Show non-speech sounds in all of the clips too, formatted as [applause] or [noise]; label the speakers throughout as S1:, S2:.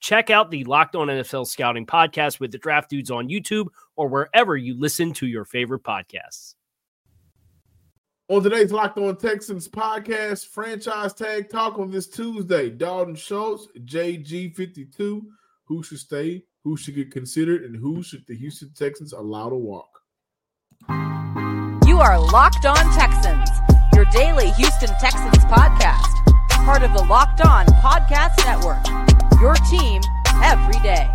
S1: Check out the Locked On NFL Scouting podcast with the draft dudes on YouTube or wherever you listen to your favorite podcasts.
S2: On today's Locked On Texans podcast, franchise tag talk on this Tuesday. Dalton Schultz, JG52. Who should stay? Who should get considered? And who should the Houston Texans allow to walk?
S3: You are Locked On Texans, your daily Houston Texans podcast. Part of the Locked On Podcast Network. Your team every day.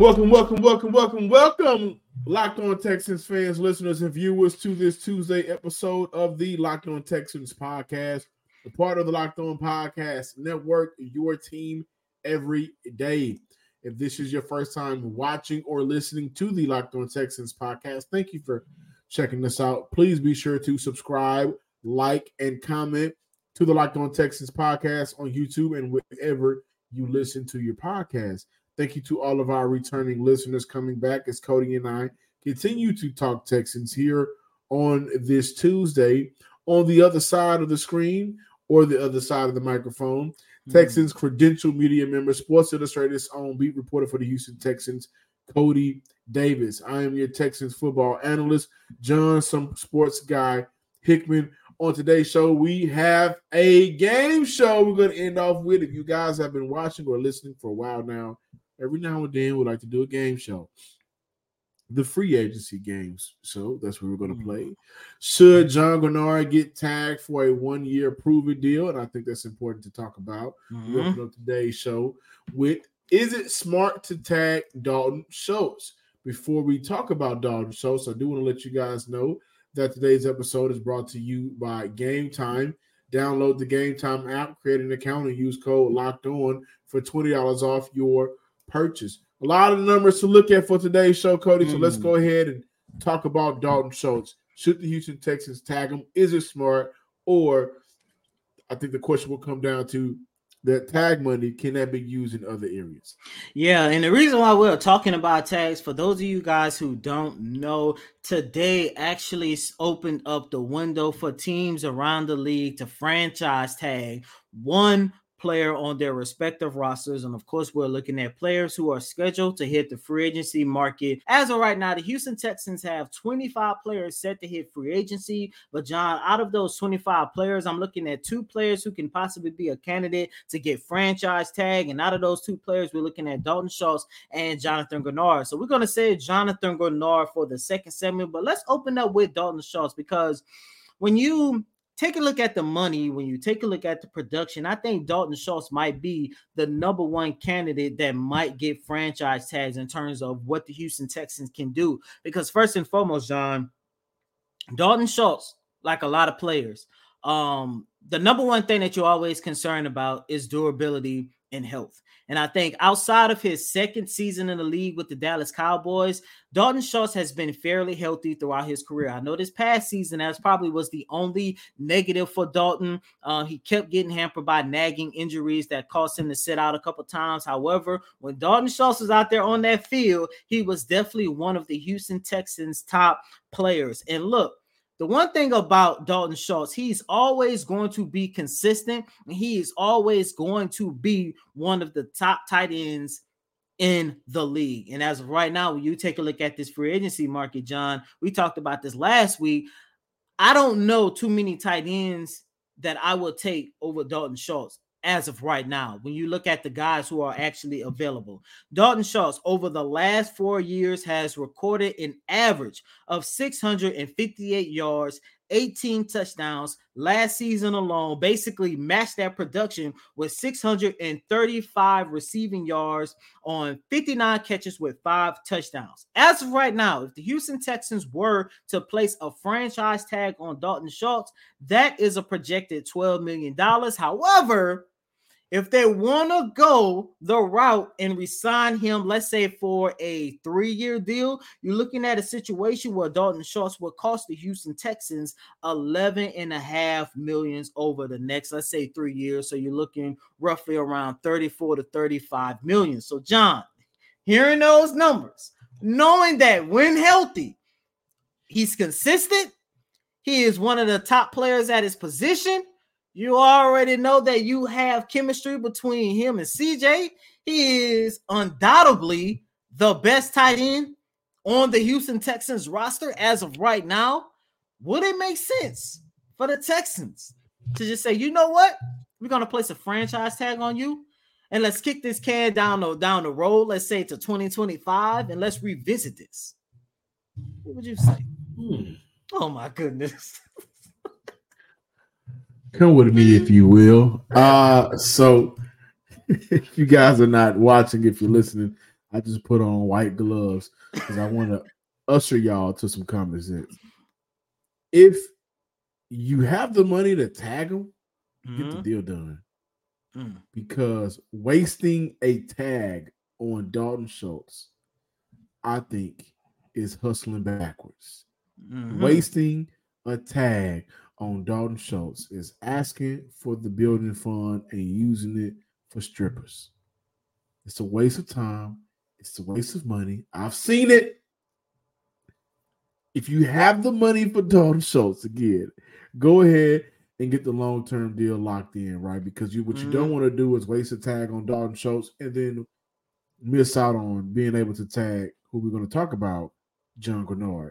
S2: Welcome, welcome, welcome, welcome, welcome, Locked On Texans fans, listeners, and viewers to this Tuesday episode of the Locked On Texans podcast, a part of the Locked On Podcast Network, your team every day. If this is your first time watching or listening to the Locked On Texans podcast, thank you for checking this out. Please be sure to subscribe, like, and comment to the Locked On Texans podcast on YouTube and wherever you listen to your podcast. Thank you to all of our returning listeners coming back as Cody and I continue to talk Texans here on this Tuesday. On the other side of the screen or the other side of the microphone, mm-hmm. Texans credential media member, Sports Illustrated's own beat reporter for the Houston Texans, Cody Davis. I am your Texans football analyst, John, some sports guy Hickman. On today's show, we have a game show we're going to end off with. If you guys have been watching or listening for a while now, every now and then we like to do a game show. The free agency games. So that's what we're going to play.
S1: Mm-hmm.
S2: Should John Greenard get tagged for a one year proven deal? And I think that's important to talk about. Mm-hmm. We open up today's show with Is it smart to tag Dalton Schultz? Before we talk about Dalton Schultz, I do want to let you guys know that today's episode is brought to you by Game Time. Download the Game Time app, create an account, and use code Locked On for twenty dollars off your purchase. A lot of numbers to look at for today's show, Cody. Mm. So let's go ahead and talk about Dalton Schultz. Should the Houston Texans tag him? Is it smart? Or I think the question will come down to that tag money can that be used in other areas?
S4: Yeah, and the reason why we're talking about tags for those of you guys who don't know, today actually opened up the window for teams around the league to franchise tag one player on their respective rosters. And of course, we're looking at players who are scheduled to hit the free agency market. As of right now, the Houston Texans have 25 players set to hit free agency. But, John, out of those 25 players, I'm looking at two players who can possibly be a candidate to get franchise tag. And out of those two players, we're looking at Dalton Schultz and Jonathan Greenard. So we're going to say Jonathan Greenard for the second segment. But let's open up with Dalton Schultz because when you take a look at the money, when you take a look at the production, I think Dalton Schultz might be the number one candidate that might get franchise tags in terms of what the Houston Texans can do. Because first and foremost, John, Dalton Schultz, like a lot of players, um, the number one thing that you're always concerned about is durability and health. And I think outside of his second season in the league with the Dallas Cowboys, Dalton Schultz has been fairly healthy throughout his career. I know this past season that's probably was the only negative for Dalton. Uh, he kept getting hampered by nagging injuries that caused him to sit out a couple times. However, when Dalton Schultz was out there on that field, he was definitely one of the Houston Texans' top players. And look, the one thing about Dalton Schultz, he's always going to be consistent and he is always going to be one of the top tight ends in the league. And as of right now, when you take a look at this free agency market, John, we talked about this last week. I don't know too many tight ends that I will take over Dalton Schultz. As of right now. When you look at the guys who are actually available, Dalton Schultz over the last four years has recorded an average of 658 yards, 18 touchdowns last season alone, basically matched that production with 635 receiving yards on 59 catches with five touchdowns. As of right now, if the Houston Texans were to place a franchise tag on Dalton Schultz, that is a projected $12 million. However, if they want to go the route and resign him, let's say for a three year deal, you're looking at a situation where Dalton Schultz will cost the Houston Texans 11 and a half millions over the next, let's say, three years. So you're looking roughly around 34 to 35 million. So, John, hearing those numbers, knowing that when healthy, he's consistent, he is one of the top players at his position you already know that you have chemistry between him and CJ. He is undoubtedly the best tight end on the Houston Texans roster as of right now. Would it make sense for the Texans to just say, you know what? We're gonna place a franchise tag on you and let's kick this can down the down the road, let's say to 2025, and let's revisit this. What would you say? Hmm. Oh my goodness. [laughs]
S2: Come with me if you will. Uh so if [laughs] you guys are not watching, if you're listening, I just put on white gloves because I want to usher y'all to some common sense. If you have the money to tag them, mm-hmm. get the mm-hmm. deal done. Mm. Because wasting a tag on Dalton Schultz, I think, is hustling backwards. Mm-hmm. Wasting a tag on Dalton Schultz is asking for the building fund and using it for strippers. It's a waste of time. It's a waste of money. I've seen it. If you have the money for Dalton Schultz again, go ahead and get the long term deal locked in, right? Because you what mm-hmm. you don't mm-hmm. want to do is waste a tag on Dalton Schultz and then miss out on being able to tag who we're going to talk about, John Greenard.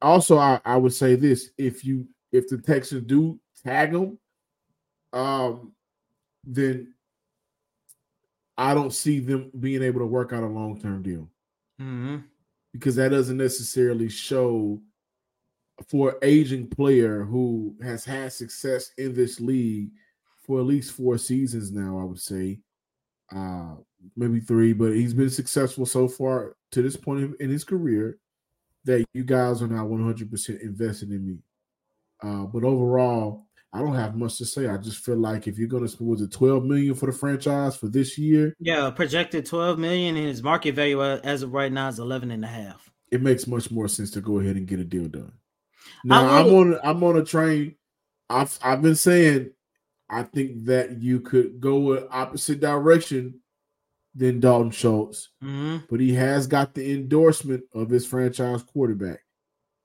S2: Also, I, I would say this: if you if the Texans do tag him, um, then I don't see them being able to work out a long term deal mm-hmm. because that doesn't necessarily show for an aging player who has had success in this league for at least four seasons now. I would say, uh, maybe three, but he's been successful so far to this point in his career that you guys are now 100% invested in me. Uh, but overall, I don't have much to say. I just feel like if you're going to spend was it 12 million for the franchise for this year?
S4: Yeah, projected 12 million and his market value as of right now is 11 and a half.
S2: It makes much more sense to go ahead and get a deal done. Now I'm on I'm on a train. I've I've been saying I think that you could go an opposite direction than Dalton Schultz, mm-hmm. but he has got the endorsement of his franchise quarterback.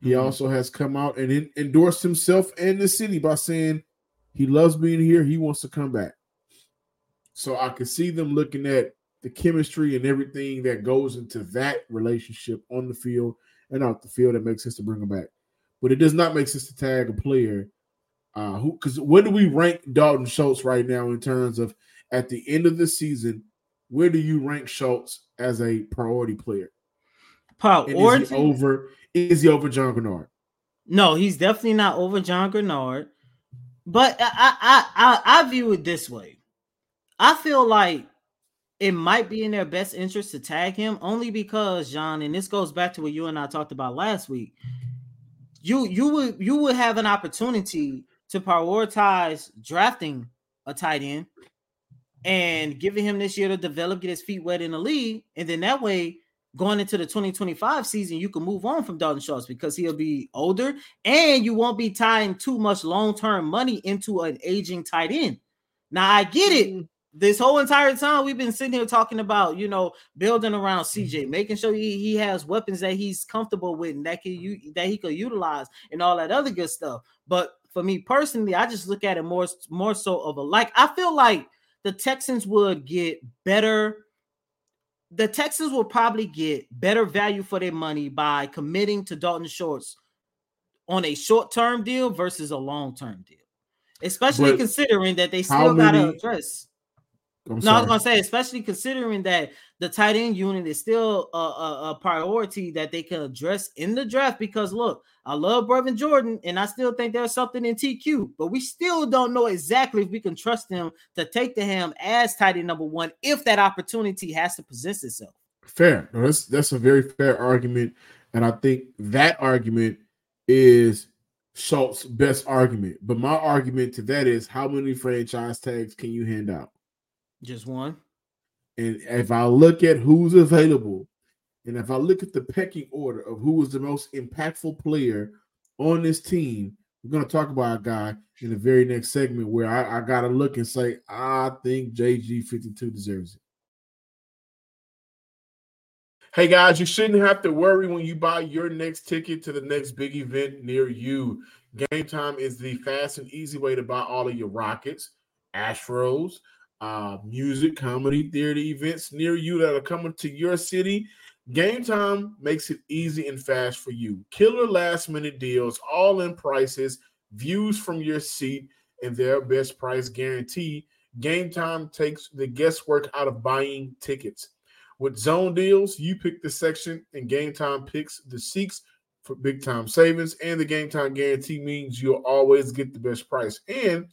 S2: He mm-hmm. also has come out and endorsed himself and the city by saying he loves being here. He wants to come back. So I can see them looking at the chemistry and everything that goes into that relationship on the field and out the field that makes sense to bring him back. But it does not make sense to tag a player uh, who because where do we rank Dalton Schultz right now in terms of at the end of the season? Where do you rank Schultz as a priority player?
S4: Priority
S2: over is he over John Greenard?
S4: No, he's definitely not over John Greenard. But I, I I I view it this way. I feel like it might be in their best interest to tag him only because John, and this goes back to what you and I talked about last week. You you would you would have an opportunity to prioritize drafting a tight end and giving him this year to develop, get his feet wet in the league, and then that way going into the 2025 season, you can move on from Dalton Schultz because he'll be older and you won't be tying too much long term money into an aging tight end. Now, I get it. Mm-hmm. This whole entire time we've been sitting here talking about, you know, building around CJ, mm-hmm. making sure he, he has weapons that he's comfortable with and that can that he could utilize and all that other good stuff. But for me personally, I just look at it more more so of a like. I feel like the Texans would get better the Texans will probably get better value for their money by committing to Dalton Schultz on a short term deal versus a long term deal. especially
S2: But
S4: considering that they still got to address.
S2: I'm
S4: No, I was gonna say, especially considering that the tight end unit is still a, a, a priority that they can address in the draft. Because look, I love Brevin Jordan, and I still think there's something in TQ, but we still don't know exactly if we can trust him to take the ham as tight end number one if that opportunity has to present itself.
S2: Fair. No, that's that's a very fair argument, and I think that argument is Schultz's best argument. But my argument to that is, how many franchise tags can you hand out?
S4: Just one.
S2: And if I look at who's available, and if I look at the pecking order of who was the most impactful player on this team, we're going to talk about a guy in the very next segment where I, I got to look and say, I think JG52 deserves it. Hey guys, you shouldn't have to worry when you buy your next ticket to the next big event near you. Game Time is the fast and easy way to buy all of your Rockets, Astros, uh, music, comedy, theater events near you that are coming to your city. Game Time makes it easy and fast for you. Killer last minute deals, all in prices, views from your seat, and their best price guarantee. Game Time takes the guesswork out of buying tickets. With zone deals, you pick the section, and Game Time picks the seats for big time savings. And the Game Time guarantee means you'll always get the best price. And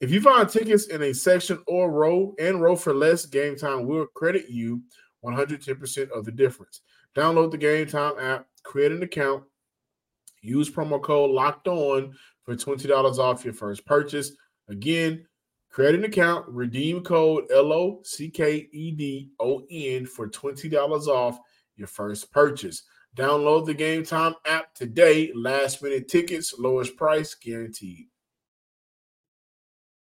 S2: if you find tickets in a section or row and row for less, Game Time will credit you 110% of the difference. Download the Game Time app, create an account, use promo code locked on for $20 off your first purchase. Again, create an account, redeem code L O C K E D O N for $20 off your first purchase. Download the Game Time app today. Last minute tickets, lowest price guaranteed.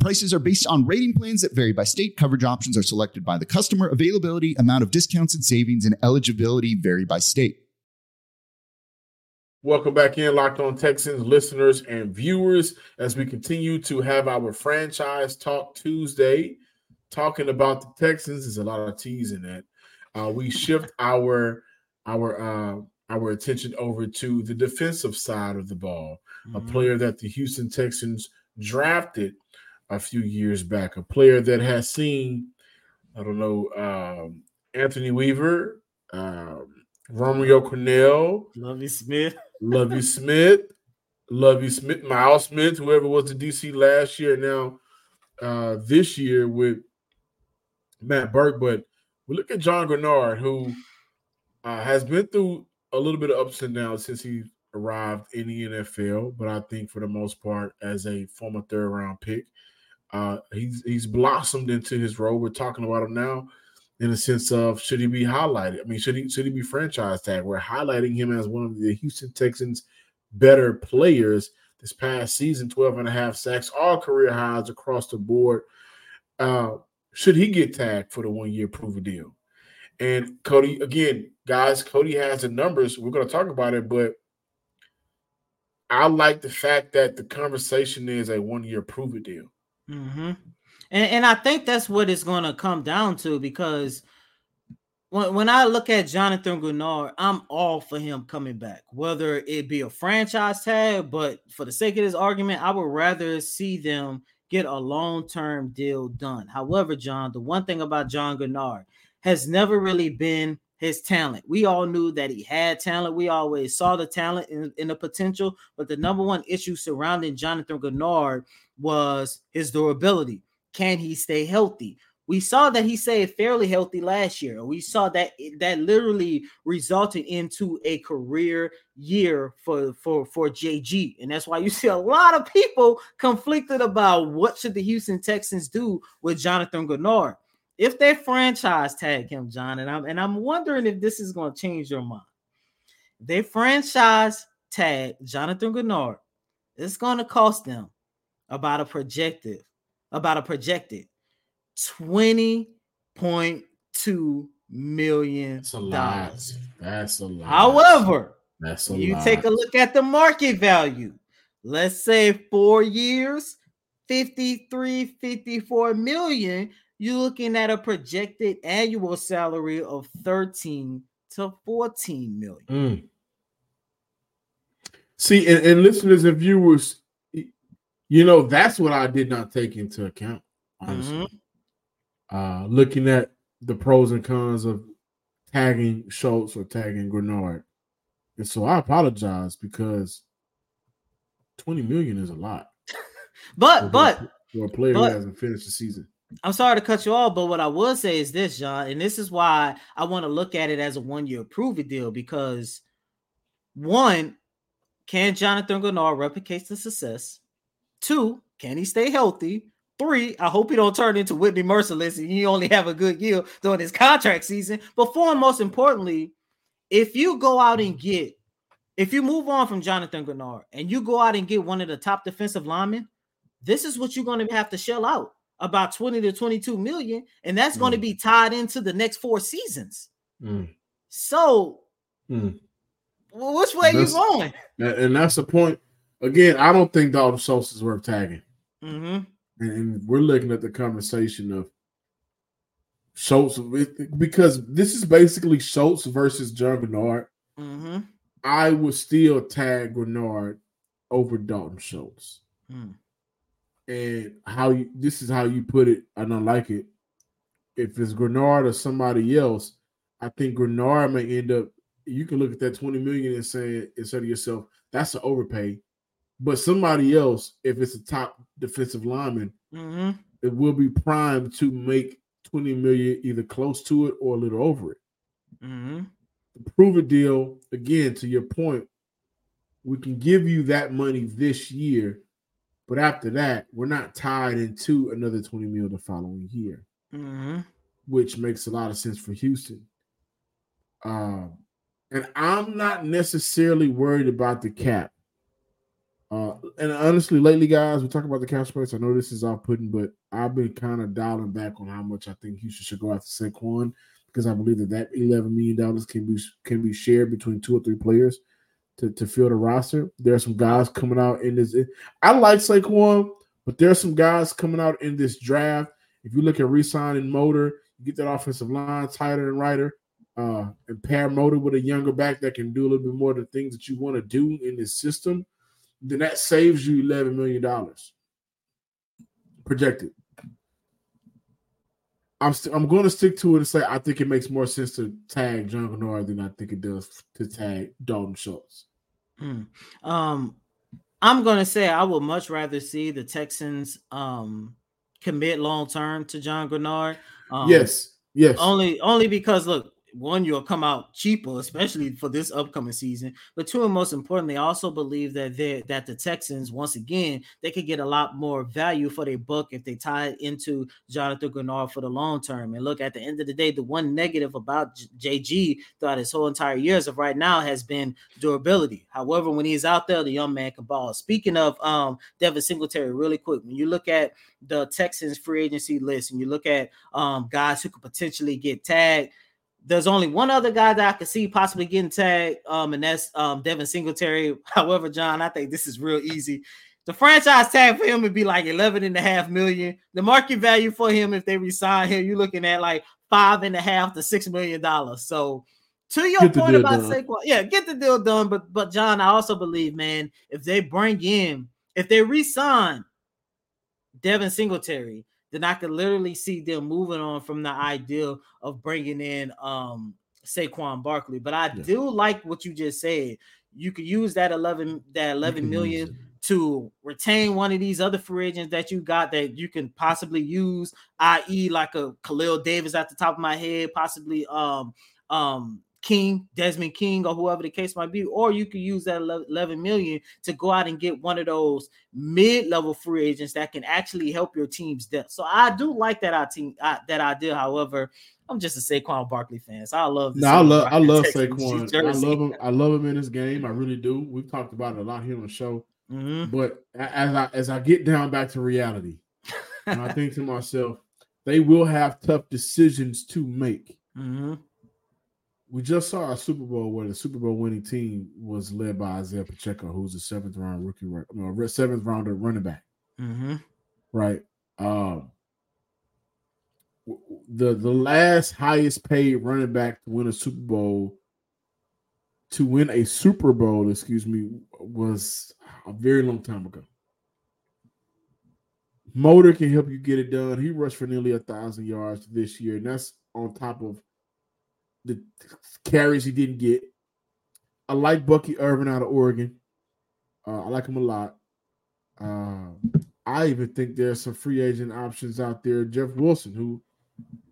S5: Prices are based on rating plans that vary by state. Coverage options are selected by the customer. Availability, amount of discounts and savings, and eligibility vary by state.
S2: Welcome back in, Locked On Texans listeners and viewers, as we continue to have our franchise talk Tuesday, talking about the Texans. There's a lot of T's in that. Uh, we shift our our uh, our attention over to the defensive side of the ball, a
S4: Mhm.
S2: player that the Houston Texans drafted a few years back, a player that has seen, I don't know, um, Anthony Weaver, um, Romeo Crennel,
S4: Lovie Smith. [laughs]
S2: Lovie Smith, Lovie Smith, Miles Smith, whoever was the DC last year, now uh, this year with Matt Burke. But we look at John Greenard, who uh, has been through a little bit of ups and downs since he arrived in the NFL. But I think for the most part, as a former third round pick, uh, he's he's blossomed into his role. We're talking about him now in the sense of should he be highlighted? I mean, should he should he be franchise tag? We're highlighting him as one of the Houston Texans' better players this past season, 12 and a half sacks, all career highs across the board. Uh, should he get tagged for the one year prove a deal? And Cody, again, guys, Cody has the numbers. We're going to talk about it, but I like the fact that the conversation is a one year prove a deal.
S4: Mm-hmm. And and I think that's what it's going to come down to because when when I look at Jonathan Greenard, I'm all for him coming back, whether it be a franchise tag. But for the sake of this argument, I would rather see them get a long term deal done. However, John, the one thing about John Greenard has never really been his talent. We all knew that he had talent. We always saw the talent and, and the potential. But the number one issue surrounding Jonathan Greenard was his durability. Can he stay healthy? We saw that he stayed fairly healthy last year. We saw that that literally resulted into a career year for for for JG, and that's why you see a lot of people conflicted about what should the Houston Texans do with Jonathan Greenard if they franchise tag him, John, and I'm and I'm wondering if this is going to change your mind. They franchise tag Jonathan Greenard. It's going to cost them about a projected about a projected 20.2 million
S2: lot. That's a lot.
S4: However,
S2: that's a
S4: you
S2: lot.
S4: take a look at the market value. Let's say four years, 53, 54 million. You're looking at a projected annual salary of 13 to 14 million.
S2: Mm. See, and, and listeners and viewers, you know, that's what I did not take into account, honestly.
S4: Mhm.
S2: Uh, looking at the pros and cons of tagging Schultz or tagging Greenard. And so I apologize because 20 million is a lot [laughs]
S4: But but
S2: for a player
S4: but-
S2: who hasn't finished the season.
S4: I'm sorry to cut you off, but what I will say is this, John, and this is why I want to look at it as a one-year prove it deal because one, can Jonathan Greenard replicate the success? Two, can he stay healthy? Three, I hope he don't turn into Whitney Mercilus and you only have a good year during his contract season. But four, and most importantly, if you go out and get, if you move on from Jonathan Greenard and you go out and get one of the top defensive linemen, this is what you're going to have to shell out about 20 to 22 million, and that's going to
S2: Mm.
S4: be tied into the next four seasons.
S2: Mm.
S4: So,
S2: Mm.
S4: wh- which way you going?
S2: And that's the point. Again, I don't think Dalton Schultz is worth tagging.
S4: hmm
S2: and, and we're looking at the conversation of Schultz because this is basically Schultz versus John Greenard.
S4: hmm
S2: I would still tag Greenard over Dalton Schultz.
S4: Mm.
S2: And how you this is how you put it, I don't like it. If it's Greenard or somebody else, I think Greenard may end up. You can look at that 20 million and say and say to yourself, that's an overpay. But somebody else, if it's a top defensive lineman,
S4: hmm
S2: it will be primed to make 20 million either close to it or a little over it.
S4: hmm
S2: The prove it deal, again, to your point, we can give you that money this year, but after that, we're not tied into another 20 mil the following year,
S4: hmm
S2: which makes a lot of sense for Houston. Um, and I'm not necessarily worried about the cap. Uh, and honestly, lately, guys, we talk about the cap space. I know this is off putting, but I've been kind of dialing back on how much I think Houston should go after Saquon because I believe that that eleven million dollars can be can be shared between two or three players to to fill the roster. There are some guys coming out in this. I like Saquon, but there are some guys coming out in this draft. If you look at resigning Motor, you get that offensive line tighter and righter, uh, and pair Motor with a younger back that can do a little bit more of the things that you want to do in this system. Then that saves you eleven million dollars projected. I'm st- I'm going to stick to it and say I think it makes more sense to tag John Greenard than I think it does to tag Dalton Schultz.
S4: Mm. Um, I'm gonna say I would much rather see the Texans um commit long term to John Greenard. Um,
S2: yes, yes.
S4: only only because look, one, you'll come out cheaper, especially for this upcoming season. But two, and most importantly, I also believe that they that the Texans, once again, they could get a lot more value for their buck if they tie it into Jonathan Greenard for the long term. And look, at the end of the day, the one negative about JG throughout his whole entire years of right now has been durability. However, when he's out there, the young man can ball. Speaking of um Devin Singletary, really quick, when you look at the Texans free agency list and you look at um guys who could potentially get tagged there's only one other guy that I could see possibly getting tagged, um, and that's um Devin Singletary. [laughs] However, John, I think this is real easy. The franchise tag for him would be like 11 and a half million. The market value for him, if they resign him, you're looking at like five and a half to six million dollars. So to your
S2: Get
S4: point about
S2: done.
S4: Saquon, yeah, get the deal done. But but John, I also believe, man, if they bring in, if they resign Devin Singletary, then I could literally see them moving on from the idea of bringing in um Saquon Barkley. But I
S2: Yeah.
S4: do like what you just said. You could use that 11 that
S2: You
S4: 11
S2: can
S4: million to retain one of these other free agents that you got that you can possibly use, i.e., like a Khalil Davis at the top of my head, possibly um um King, Desmond King, or whoever the case might be, or you could use that 11 million to go out and get one of those mid-level free agents that can actually help your team's depth. So I do like that I team I, that idea. However, I'm just a Saquon Barkley fan. So I love.
S2: No, I love I love Saquon. I love him. I love him in this game. I really do. We've talked about it a lot here on the show. Mm-hmm. But as I as I get down back to reality, I think to myself, they will have tough decisions to make. [laughs] Mm-hmm we just saw a Super Bowl where the Super Bowl winning team was led by Isaiah Pacheco, who's a seventh round rookie, right? no, seventh rounder running back. Mm-hmm. Right. Um, the the last highest paid running back to win a Super Bowl to win a Super Bowl, excuse me, was a very long time ago. Motor can help you get it done. He rushed for nearly a thousand yards this year, and that's on top of the carries he didn't get. I like Bucky Irving out of Oregon. Uh, I like him a lot. Uh, I even think there's some free agent options out there. Jeff Wilson, who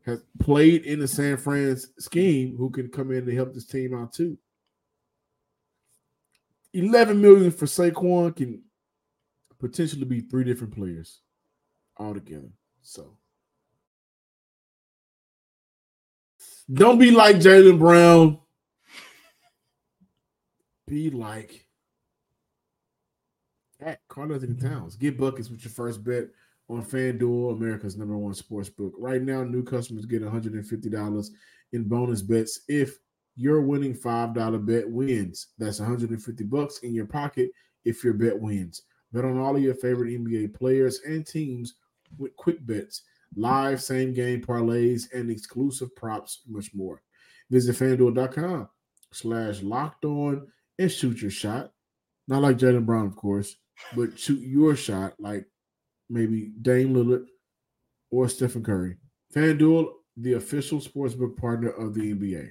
S2: has played in the San Fran scheme, who can come in and help this team out too. 11 million for Saquon can potentially be three different players altogether. So Don't be like Jaylen Brown. Be like at Karl-Anthony Towns. Get buckets with your first bet on FanDuel, America's number one sports book. Right now, new customers get $150 in bonus bets if your winning $5 bet wins. That's 150 bucks in your pocket if your bet wins. Bet on all of your favorite NBA players and teams with quick bets live same game parlays, and exclusive props, much more. Visit fanduel.com slash locked on and shoot your shot. Not like Jaylen Brown, of course, but shoot your shot like maybe Dame Lillard or Stephen Curry. FanDuel, the official sportsbook partner of the NBA.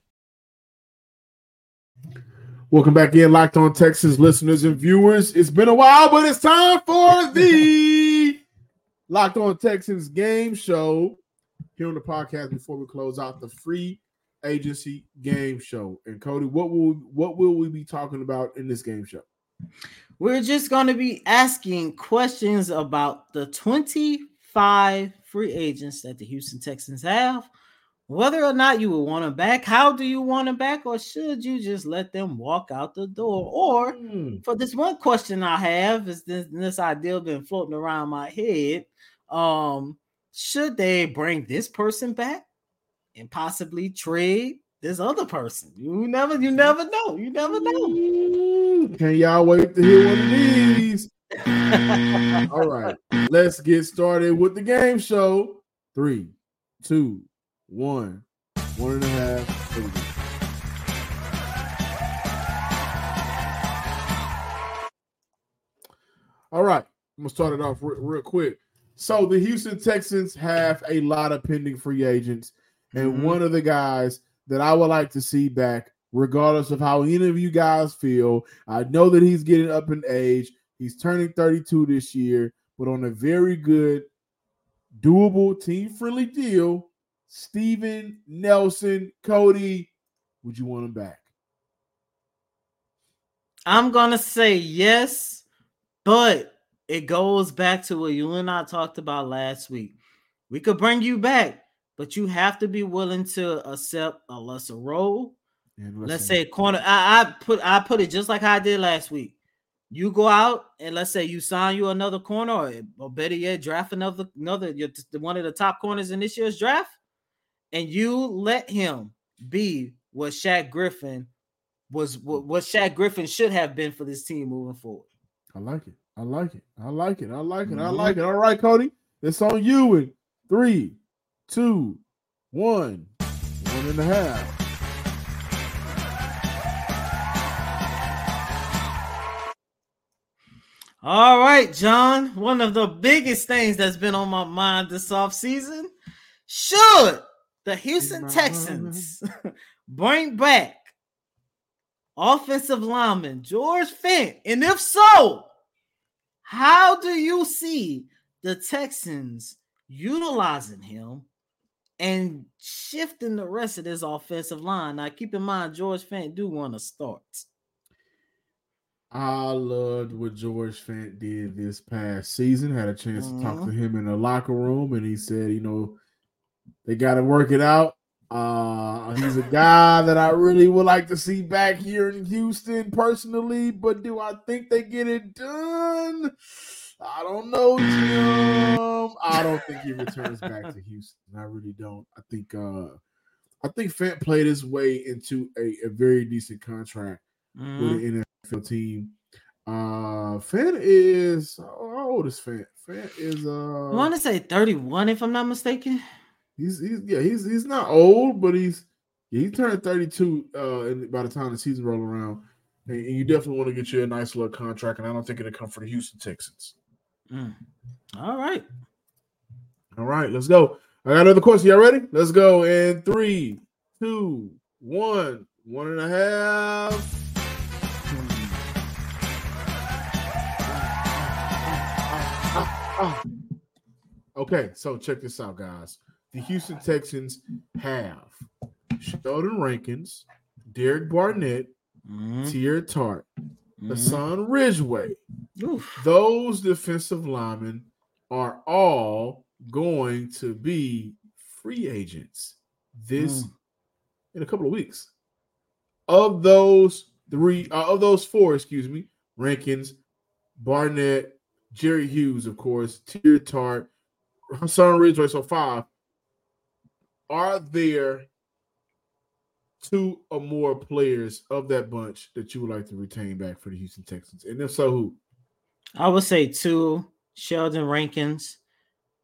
S2: Welcome back in, Locked On Texas listeners and viewers. It's been a while, but it's time for the Locked On Texans game show here on the podcast before we close out the free agency game show. And Cody, what will what will we be talking about in this game show?
S4: We're just going to be asking questions about the 25 free agents that the Houston Texans have whether or not you would want them back, how do you want them back, or should you just let them walk out the door? Or mm. for this one question I have is this, this idea been floating around my head. Um, should they bring this person back and possibly trade this other person? You never, you never know. You never know.
S2: Can y'all wait to hear one of these? [laughs] All right, let's get started with the game show. Three, two, one, one and a half. All right, I'm gonna start it off real, real quick. So the Houston Texans have a lot of pending free agents, and mm-hmm. one of the guys that I would like to see back, regardless of how any of you guys feel, I know that he's getting up in age. He's turning 32 this year, but on a very good, doable, team-friendly deal Steven Nelson, Cody, would you want him back?
S4: I'm gonna say yes, but it goes back to what you and I talked about last week. We could bring you back, but you have to be willing to accept a lesser role. Let's say corner. I, I put I put it just like I did last week. You go out and let's say you sign you another corner, or, or better yet, draft another another one of the top corners in this year's draft and you let him be what Shaq Griffin was what, what Shaq Griffin should have been for this team moving forward.
S2: I like it. I like it. I like it. I like it. I
S4: Mhm.
S2: like it. All right, Cody. It's on you in three, two, one, one and a half.
S4: All right, John. One of the biggest things that's been on my mind this offseason should the Houston Texans [laughs] bring back offensive lineman George Fant? And if so, how do you see the Texans utilizing him and shifting the rest of this offensive line? Now, keep in mind, George Fant do want to start.
S2: I loved what George Fant did this past season. Had a chance to talk mm-hmm. to him in the locker room, and he said, you know, they got to work it out. Uh, he's a guy that I really would like to see back here in Houston personally, but do I think they get it done? I don't know, Jim. I don't think he returns back to Houston. I really don't. I think uh I think Fant played his way into a, a very decent contract
S4: Mhm.
S2: with an NFL team. Uh Fant is how old is Fant? Fant is uh
S4: I want to say 31, if I'm not mistaken.
S2: He's he's yeah, he's he's not old, but he's he turned 32 uh by the time the season roll around. And, and you definitely want to get you a nice little contract, and I don't think it'll come for the Houston Texans.
S4: Mm. All right.
S2: All right, let's go. I got another question. Y'all ready? Let's go in three, two, one, one and a half. Okay, so check this out, guys. The Houston Texans have Sheldon Rankins, Derek Barnett,
S4: Mhm.
S2: Teair Tart,
S4: Mhm.
S2: Hassan Ridgeway,
S4: Oof.
S2: those defensive linemen are all going to be free agents this
S4: Mm.
S2: in a couple of weeks. Of those three, uh, of those four, excuse me, Rankins, Barnett, Jerry Hughes, of course, Teair Tart, Hassan Ridgeway, so five. Are there two or more players of that bunch that you would like to retain back for the Houston Texans? And if so, who?
S4: I would say two Sheldon Rankins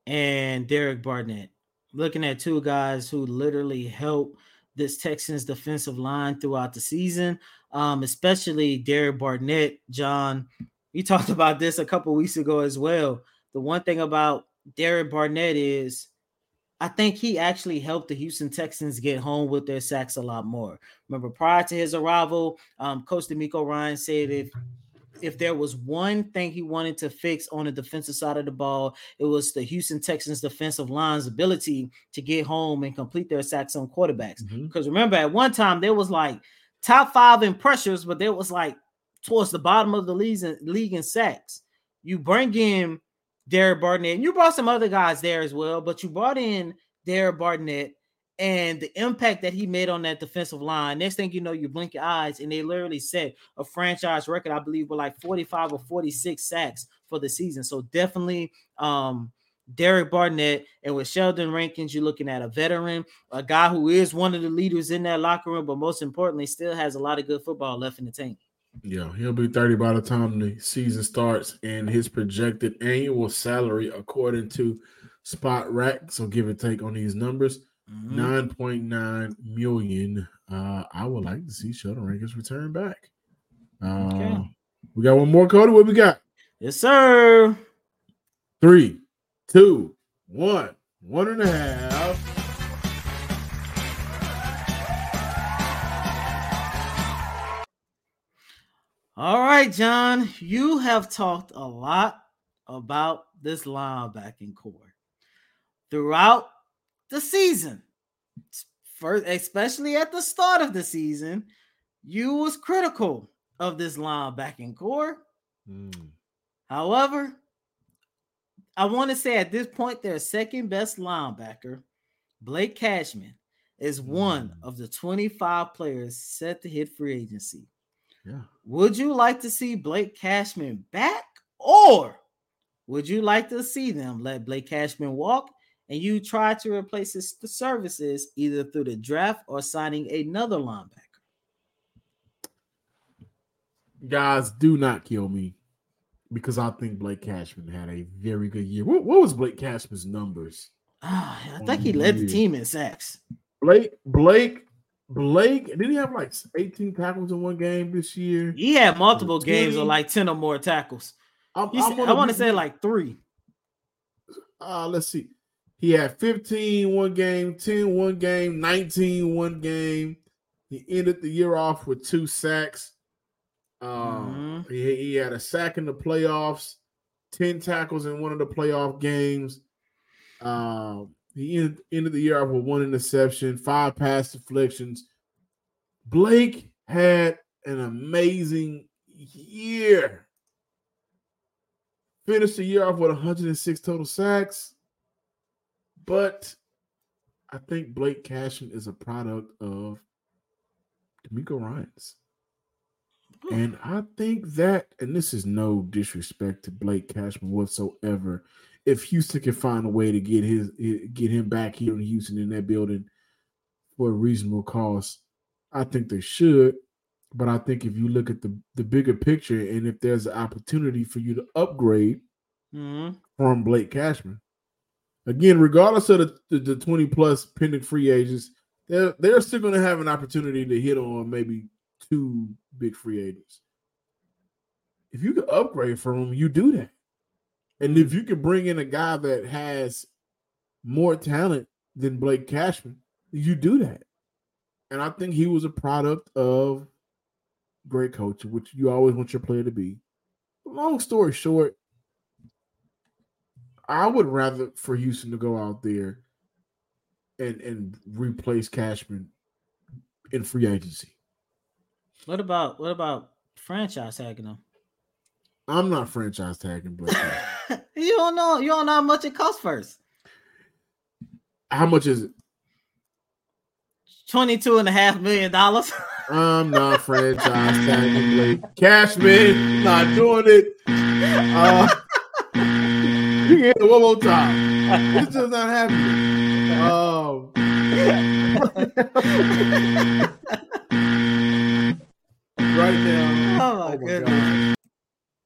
S4: and Derek Barnett. Looking at two guys who literally helped this Texans defensive line throughout the season, um, especially Derek Barnett. John, we talked [laughs] about this a couple weeks ago as well. The one thing about Derek Barnett is I think he actually helped the Houston Texans get home with their sacks a lot more. Remember, prior to his arrival, um, Coach DeMeco Ryan said if if there was one thing he wanted to fix on the defensive side of the ball, it was the Houston Texans defensive line's ability to get home and complete their sacks on quarterbacks. Because remember, at one time there was like top five in pressures, but there was like towards the bottom of the league in, league in sacks. You bring in Derek Barnett, and you brought some other guys there as well, but you brought in Derek Barnett and the impact that he made on that defensive line. Next thing you know, you blink your eyes, and they literally set a franchise record, I believe, with like 45 or 46 sacks for the season. So definitely um Derek Barnett and with Sheldon Rankins, you're looking at a veteran, a guy who is one of the leaders in that locker room, but most importantly, still has a lot of good football left in the tank.
S2: Yeah, he'll be 30 by the time the season starts, and his projected annual salary, according to Spotrac, so give or take on these numbers,
S4: Mhm.
S2: 9.9 million. Uh, I would like to see Sheldon Rankins return back. Uh,
S4: Okay.
S2: We got one more, Cody. What we got?
S4: Yes, sir.
S2: Three, two, one, one and a half.
S4: All right, John, you have talked a lot about this linebacking core throughout the season. First, especially at the start of the season, you was critical of this linebacking core. Mm. However, I want to say at this point, their second best linebacker, Blake Cashman, is one mm. of the 25 players set to hit free agency.
S2: Yeah.
S4: Would you like to see Blake Cashman back, or would you like to see them let Blake Cashman walk and you try to replace his services either through the draft or signing another linebacker?
S2: Guys, do not kill me because I think Blake Cashman had a very good year. What, what was Blake Cashman's numbers?
S4: Ah, I think he led the team in sacks.
S2: Blake, Blake, Blake, did he have like 18 tackles in one game this year?
S4: He had multiple
S2: 20?
S4: games with like 10 or more tackles.
S2: I'm, I'm
S4: said- I want to say like three.
S2: uh let's see. He had 15 one game, 10 one game, 19 one game. He ended the year off with two sacks. Um,
S4: Mhm.
S2: he, he had a sack in the playoffs, 10 tackles in one of the playoff games. Um, he ended, ended the year off with one interception, five pass deflections. Blake had an amazing year. Finished the year off with 106 total sacks. But I think Blake Cashman is a product of DeMeco Ryans. Hmm. And I think that, and this is no disrespect to Blake Cashman whatsoever. If Houston can find a way to get his get him back here in Houston in that building for a reasonable cost, I think they should. But I think if you look at the the bigger picture, and if there's an opportunity for you to upgrade
S4: Mhm.
S2: from Blake Cashman, again, regardless of the, the, the 20 plus pending free agents, they're they're still going to have an opportunity to hit on maybe two big free agents. If you can upgrade from them, you do that. And if you could bring in a guy that has more talent than Blake Cashman, you do that. And I think he was a product of great coaching, which you always want your player to be. Long story short, I would rather for Houston to go out there and and replace Cashman in free agency.
S4: What about what about franchise tagging him?
S2: I'm not franchise tagging Blake. [laughs]
S4: You don't know. You don't know how much it costs first.
S2: How much is it?
S4: 22 and a half million dollars. [laughs]
S2: I'm not franchise tagging Blake Cashman. Not doing it. Uh, you can hit it one more time. It's just not happening. Um, [laughs] right now.
S4: Oh my
S2: Oh my
S4: goodness.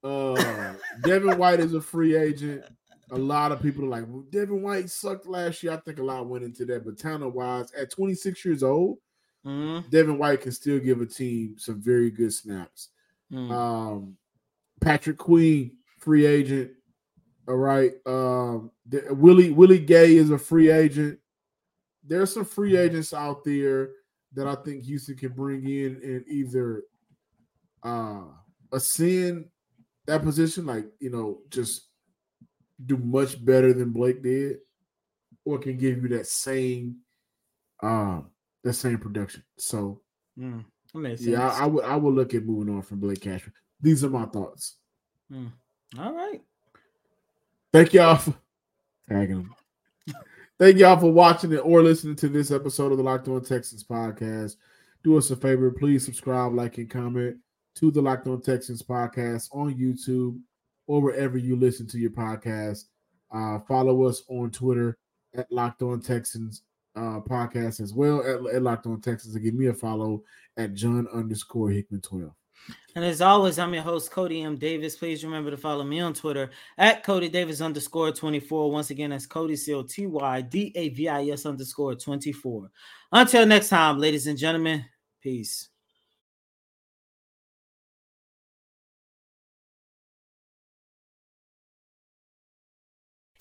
S2: Uh, Devin White is a free agent. A lot of people are like, well, Devin White sucked last year. I think a lot went into that. But talent wise, at 26 years old,
S4: Mhm.
S2: Devin White can still give a team some very good snaps.
S4: Mm.
S2: Um, Patrick Queen, free agent. All right. Um, the- Willie Willie Gay is a free agent. There's some free agents out there that I think Houston can bring in and either uh ascend that position, like you know, just do much better than Blake did, or can give you that same um that same production. So
S4: Mm.
S2: Yeah. I, I would I would look at moving on from Blake Cashman. These are my thoughts.
S4: All right.
S2: Thank y'all for tagging them. Thank y'all for watching it or listening to this episode of the Locked On Texans podcast. Do us a favor, please subscribe, like, and comment to the Locked On Texans podcast on YouTube or wherever you listen to your podcast. Uh, follow us on Twitter at Locked On Texans uh, podcast as well at, at Locked On Texans and give me a follow at John underscore Hickman twelve.
S4: And as always, I'm your host, Coty M. Davis. Please remember to follow me on Twitter at Coty Davis underscore 24. Once again, that's Coty C O T Y D A V I S underscore 24. Until next time, ladies and gentlemen, peace.